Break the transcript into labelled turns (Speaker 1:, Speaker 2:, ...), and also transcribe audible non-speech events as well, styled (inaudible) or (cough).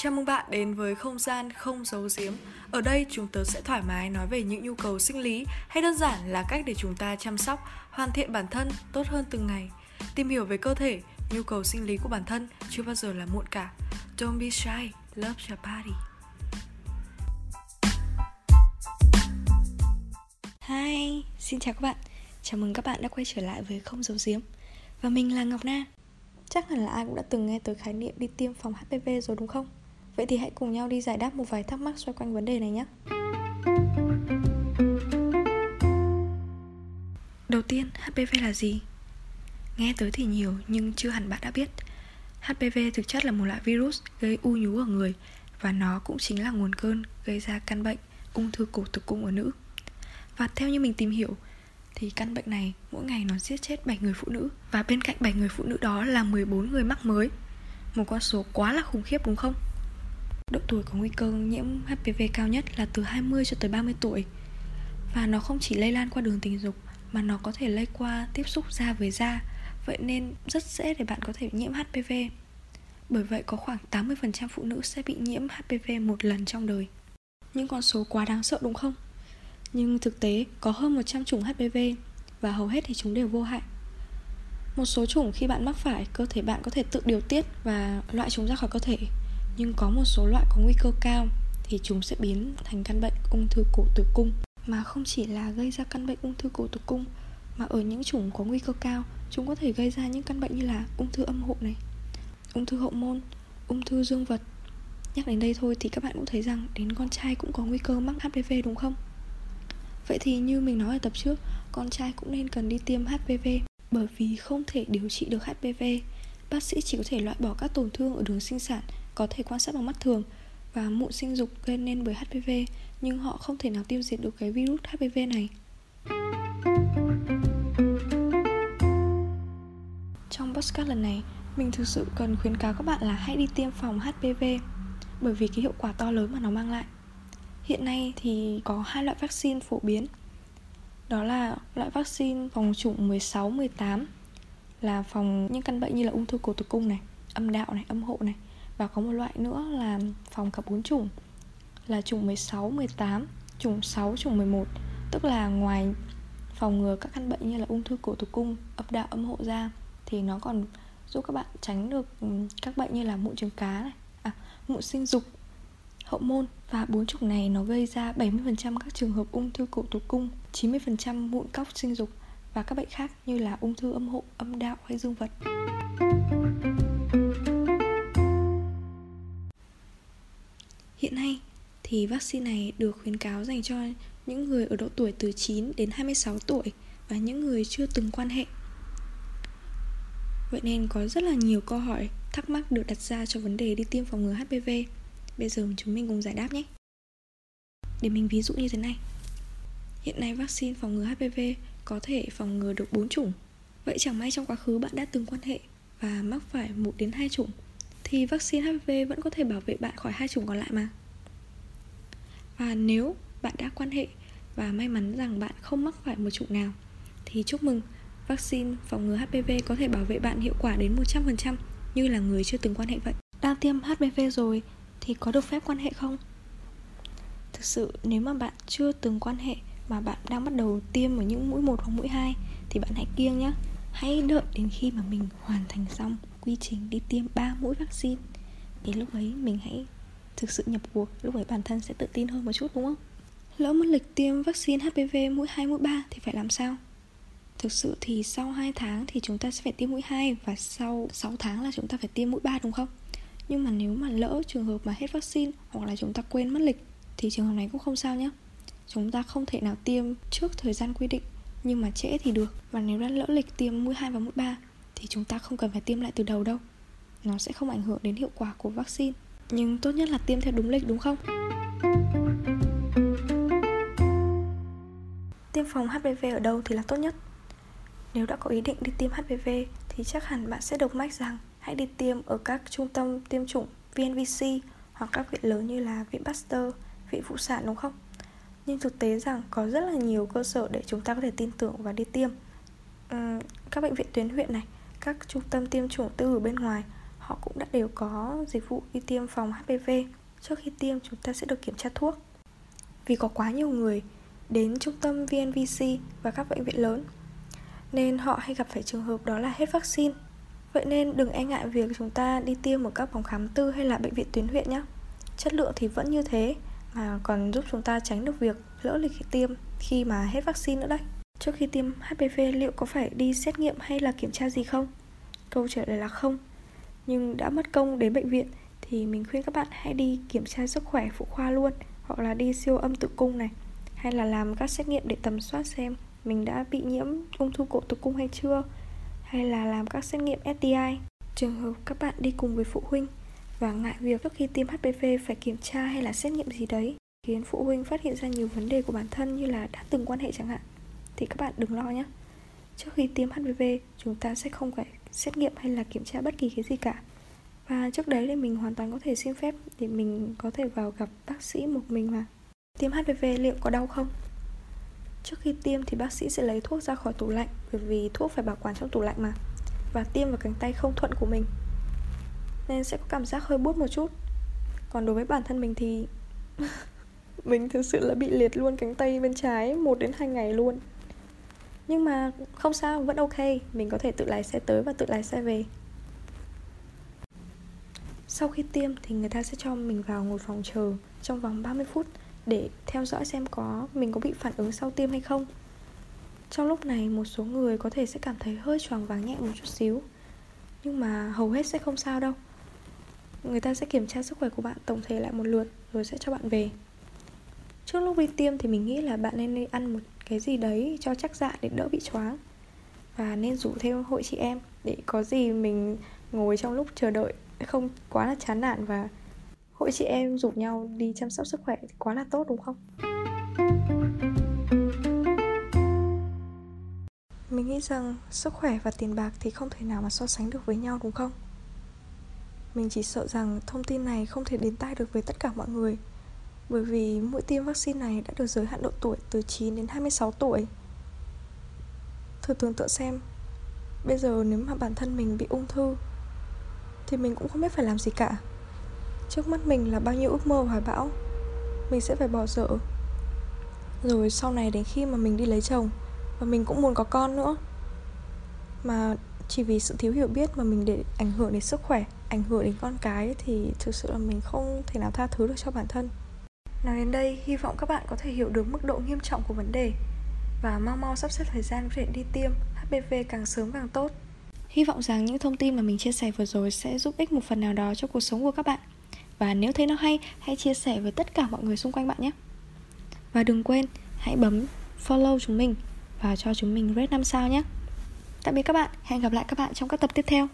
Speaker 1: Chào mừng bạn đến với không gian không giấu giếm. Ở đây chúng tớ sẽ thoải mái nói về những nhu cầu sinh lý hay đơn giản là cách để chúng ta chăm sóc, hoàn thiện bản thân tốt hơn từng ngày. Tìm hiểu về cơ thể, nhu cầu sinh lý của bản thân chưa bao giờ là muộn cả. Don't be shy, love your body. Hi, xin chào các bạn. Chào mừng các bạn đã quay trở lại với Không Giấu Giếm. Và mình là Ngọc Na. Chắc hẳn là ai cũng đã từng nghe tới khái niệm đi tiêm phòng HPV rồi đúng không? Vậy thì hãy cùng nhau đi giải đáp một vài thắc mắc xoay quanh vấn đề này nhé. Đầu tiên, HPV là gì? Nghe tới thì nhiều nhưng chưa hẳn bạn đã biết. HPV thực chất là một loại virus gây u nhú ở người và nó cũng chính là nguồn cơn gây ra căn bệnh ung thư cổ tử cung ở nữ. Và theo như mình tìm hiểu thì căn bệnh này mỗi ngày nó giết chết 7 người phụ nữ và bên cạnh 7 người phụ nữ đó là 14 người mắc mới. Một con số quá là khủng khiếp đúng không? Độ tuổi có nguy cơ nhiễm HPV cao nhất là từ 20 cho tới 30 tuổi. Và nó không chỉ lây lan qua đường tình dục, Mà nó có thể lây qua tiếp xúc da với da. Vậy nên rất dễ để bạn có thể nhiễm HPV Bởi vậy có khoảng 80% phụ nữ sẽ bị nhiễm HPV một lần trong đời. Những con số quá đáng sợ đúng không? Nhưng thực tế, có hơn 100 chủng HPV Và hầu hết thì chúng đều vô hại. Một số chủng khi bạn mắc phải, Cơ thể bạn có thể tự điều tiết Và loại chúng ra khỏi cơ thể nhưng có một số loại có nguy cơ cao thì chúng sẽ biến thành căn bệnh ung thư cổ tử cung. Mà không chỉ là gây ra căn bệnh ung thư cổ tử cung, mà ở những chủng có nguy cơ cao, chúng có thể gây ra những căn bệnh như là ung thư âm hộ này, ung thư hậu môn, ung thư dương vật. Nhắc đến đây thôi thì các bạn cũng thấy rằng đến con trai cũng có nguy cơ mắc HPV đúng không? Vậy thì như mình nói ở tập trước, con trai cũng nên cần đi tiêm HPV bởi vì không thể điều trị được HPV bác sĩ chỉ có thể loại bỏ các tổn thương ở đường sinh sản có thể quan sát bằng mắt thường và mụn sinh dục gây nên bởi HPV nhưng họ không thể nào tiêu diệt được cái virus HPV này. Trong podcast lần này, mình thực sự cần khuyến cáo các bạn là hãy đi tiêm phòng HPV bởi vì cái hiệu quả to lớn mà nó mang lại. Hiện nay thì có hai loại vaccine phổ biến. Đó là loại vaccine phòng chủng 16, 18 là phòng những căn bệnh như là ung thư cổ tử cung này, âm đạo này, âm hộ này và có một loại nữa là phòng cả bốn chủng Là chủng 16, 18, chủng 6, chủng 11 Tức là ngoài phòng ngừa các căn bệnh như là ung thư cổ tử cung, âm đạo, âm hộ da Thì nó còn giúp các bạn tránh được ừ, các bệnh như là mụn trứng cá này à, Mụn sinh dục, hậu môn. Và bốn chủng này nó gây ra 70% các trường hợp ung thư cổ tử cung 90% mụn cóc sinh dục Và các bệnh khác như là ung thư âm hộ, âm đạo hay dương vật. Thì vaccine này được khuyến cáo dành cho những người ở độ tuổi từ 9 đến 26 tuổi và những người chưa từng quan hệ. Vậy nên có rất là nhiều câu hỏi thắc mắc được đặt ra cho vấn đề đi tiêm phòng ngừa HPV. Bây giờ chúng mình cùng giải đáp nhé. Để mình ví dụ như thế này. Hiện nay vaccine phòng ngừa HPV có thể phòng ngừa được 4 chủng. Vậy chẳng may trong quá khứ bạn đã từng quan hệ và mắc phải 1 đến 2 chủng, thì vaccine HPV vẫn có thể bảo vệ bạn khỏi hai chủng còn lại mà. Và nếu bạn đã quan hệ và may mắn rằng bạn không mắc phải một chủng nào thì chúc mừng, vaccine phòng ngừa HPV có thể bảo vệ bạn hiệu quả đến 100% như là người chưa từng quan hệ vậy. Đang tiêm HPV rồi thì có được phép quan hệ không? Thực sự nếu mà bạn chưa từng quan hệ mà bạn đang bắt đầu tiêm ở những mũi 1 hoặc mũi 2 thì bạn hãy kiêng nhé. Hãy đợi đến khi mà mình hoàn thành xong quy trình đi tiêm 3 mũi vaccine Thì lúc ấy mình hãy thực sự nhập cuộc Lúc ấy bản thân sẽ tự tin hơn một chút đúng không? Lỡ mất lịch tiêm vaccine HPV mũi 2, mũi 3 thì phải làm sao? Thực sự thì sau 2 tháng thì chúng ta sẽ phải tiêm mũi 2 Và sau 6 tháng là chúng ta phải tiêm mũi 3 đúng không? Nhưng mà nếu mà lỡ trường hợp mà hết vaccine Hoặc là chúng ta quên mất lịch Thì trường hợp này cũng không sao nhé Chúng ta không thể nào tiêm trước thời gian quy định Nhưng mà trễ thì được Và nếu đã lỡ lịch tiêm mũi 2 và mũi 3 thì chúng ta không cần phải tiêm lại từ đầu đâu nó sẽ không ảnh hưởng đến hiệu quả của vaccine nhưng tốt nhất là tiêm theo đúng lịch đúng không? Tiêm phòng HPV ở đâu thì là tốt nhất? Nếu đã có ý định đi tiêm HPV thì chắc hẳn bạn sẽ được mách rằng hãy đi tiêm ở các trung tâm tiêm chủng VNVC hoặc các viện lớn như là Viện Pasteur, Viện Phụ sản đúng không? Nhưng thực tế rằng có rất là nhiều cơ sở để chúng ta có thể tin tưởng và đi tiêm. Uhm, Các bệnh viện tuyến huyện này các trung tâm tiêm chủng tư ở bên ngoài họ cũng đã đều có dịch vụ đi tiêm phòng HPV. Trước khi tiêm, chúng ta sẽ được kiểm tra thuốc. Vì có quá nhiều người đến trung tâm VNVC và các bệnh viện lớn, nên họ hay gặp phải trường hợp đó là hết vaccine. Vậy nên đừng e ngại việc chúng ta đi tiêm ở các phòng khám tư hay là bệnh viện tuyến huyện nhé. Chất lượng thì vẫn như thế, mà còn giúp chúng ta tránh được việc lỡ lịch tiêm khi mà hết vaccine nữa đấy. Trước khi tiêm HPV liệu có phải đi xét nghiệm hay là kiểm tra gì không? Câu trả lời là không. Nhưng đã mất công đến bệnh viện thì mình khuyên các bạn hãy đi kiểm tra sức khỏe phụ khoa luôn, hoặc là đi siêu âm tử cung này, hay là làm các xét nghiệm để tầm soát xem mình đã bị nhiễm ung thư cổ tử cung hay chưa, hay là làm các xét nghiệm STI. Trường hợp các bạn đi cùng với phụ huynh và ngại việc trước khi tiêm HPV phải kiểm tra hay là xét nghiệm gì đấy, khiến phụ huynh phát hiện ra nhiều vấn đề của bản thân như là đã từng quan hệ chẳng hạn, thì các bạn đừng lo nhé. Trước khi tiêm HPV chúng ta sẽ không phải xét nghiệm hay là kiểm tra bất kỳ cái gì cả. Và trước đấy thì mình hoàn toàn có thể xin phép để mình có thể vào gặp bác sĩ một mình mà. Tiêm HPV liệu có đau không? Trước khi tiêm thì bác sĩ sẽ lấy thuốc ra khỏi tủ lạnh, Bởi vì thuốc phải bảo quản trong tủ lạnh mà, Và tiêm vào cánh tay không thuận của mình, Nên sẽ có cảm giác hơi buốt một chút Còn đối với bản thân mình thì (laughs) Mình thực sự là bị liệt luôn cánh tay bên trái một đến hai ngày luôn nhưng mà không sao, vẫn ok. Mình có thể tự lái xe tới và tự lái xe về. Sau khi tiêm thì người ta sẽ cho mình vào ngồi phòng chờ Trong vòng 30 phút để theo dõi xem có mình có bị phản ứng sau tiêm hay không. Trong lúc này một số người có thể sẽ cảm thấy hơi choáng váng nhẹ một chút xíu. Nhưng mà hầu hết sẽ không sao đâu. Người ta sẽ kiểm tra sức khỏe của bạn tổng thể lại một lượt rồi sẽ cho bạn về. Trước lúc đi tiêm thì mình nghĩ là bạn nên đi ăn một cái gì đấy cho chắc dạ để đỡ bị choáng. Và nên rủ thêm hội chị em để có gì mình ngồi trong lúc chờ đợi không quá là chán nản và hội chị em rủ nhau đi chăm sóc sức khỏe quá là tốt, đúng không? Mình nghĩ rằng sức khỏe và tiền bạc thì không thể nào mà so sánh được với nhau, đúng không? Mình chỉ sợ rằng thông tin này không thể đến tay được với tất cả mọi người bởi vì mũi tiêm vaccine này đã được giới hạn độ tuổi từ 9 đến 26 tuổi. Thử tưởng tượng xem, Bây giờ nếu mà bản thân mình bị ung thư, Thì mình cũng không biết phải làm gì cả. Trước mắt mình là bao nhiêu ước mơ hoài bão, Mình sẽ phải bỏ dở. Rồi sau này đến khi mà mình đi lấy chồng, Và mình cũng muốn có con nữa, Mà chỉ vì sự thiếu hiểu biết mà mình để ảnh hưởng đến sức khỏe, Ảnh hưởng đến con cái, Thì thực sự là mình không thể nào tha thứ được cho bản thân. Nói đến đây, hy vọng các bạn có thể hiểu được mức độ nghiêm trọng của vấn đề. Và mau mau sắp xếp thời gian để đi tiêm HPV càng sớm càng tốt. Hy vọng rằng những thông tin mà mình chia sẻ vừa rồi sẽ giúp ích một phần nào đó cho cuộc sống của các bạn. Và nếu thấy nó hay, hãy chia sẻ với tất cả mọi người xung quanh bạn nhé. Và đừng quên, hãy bấm follow chúng mình Và cho chúng mình rate 5 sao nhé. Tạm biệt các bạn, hẹn gặp lại các bạn trong các tập tiếp theo.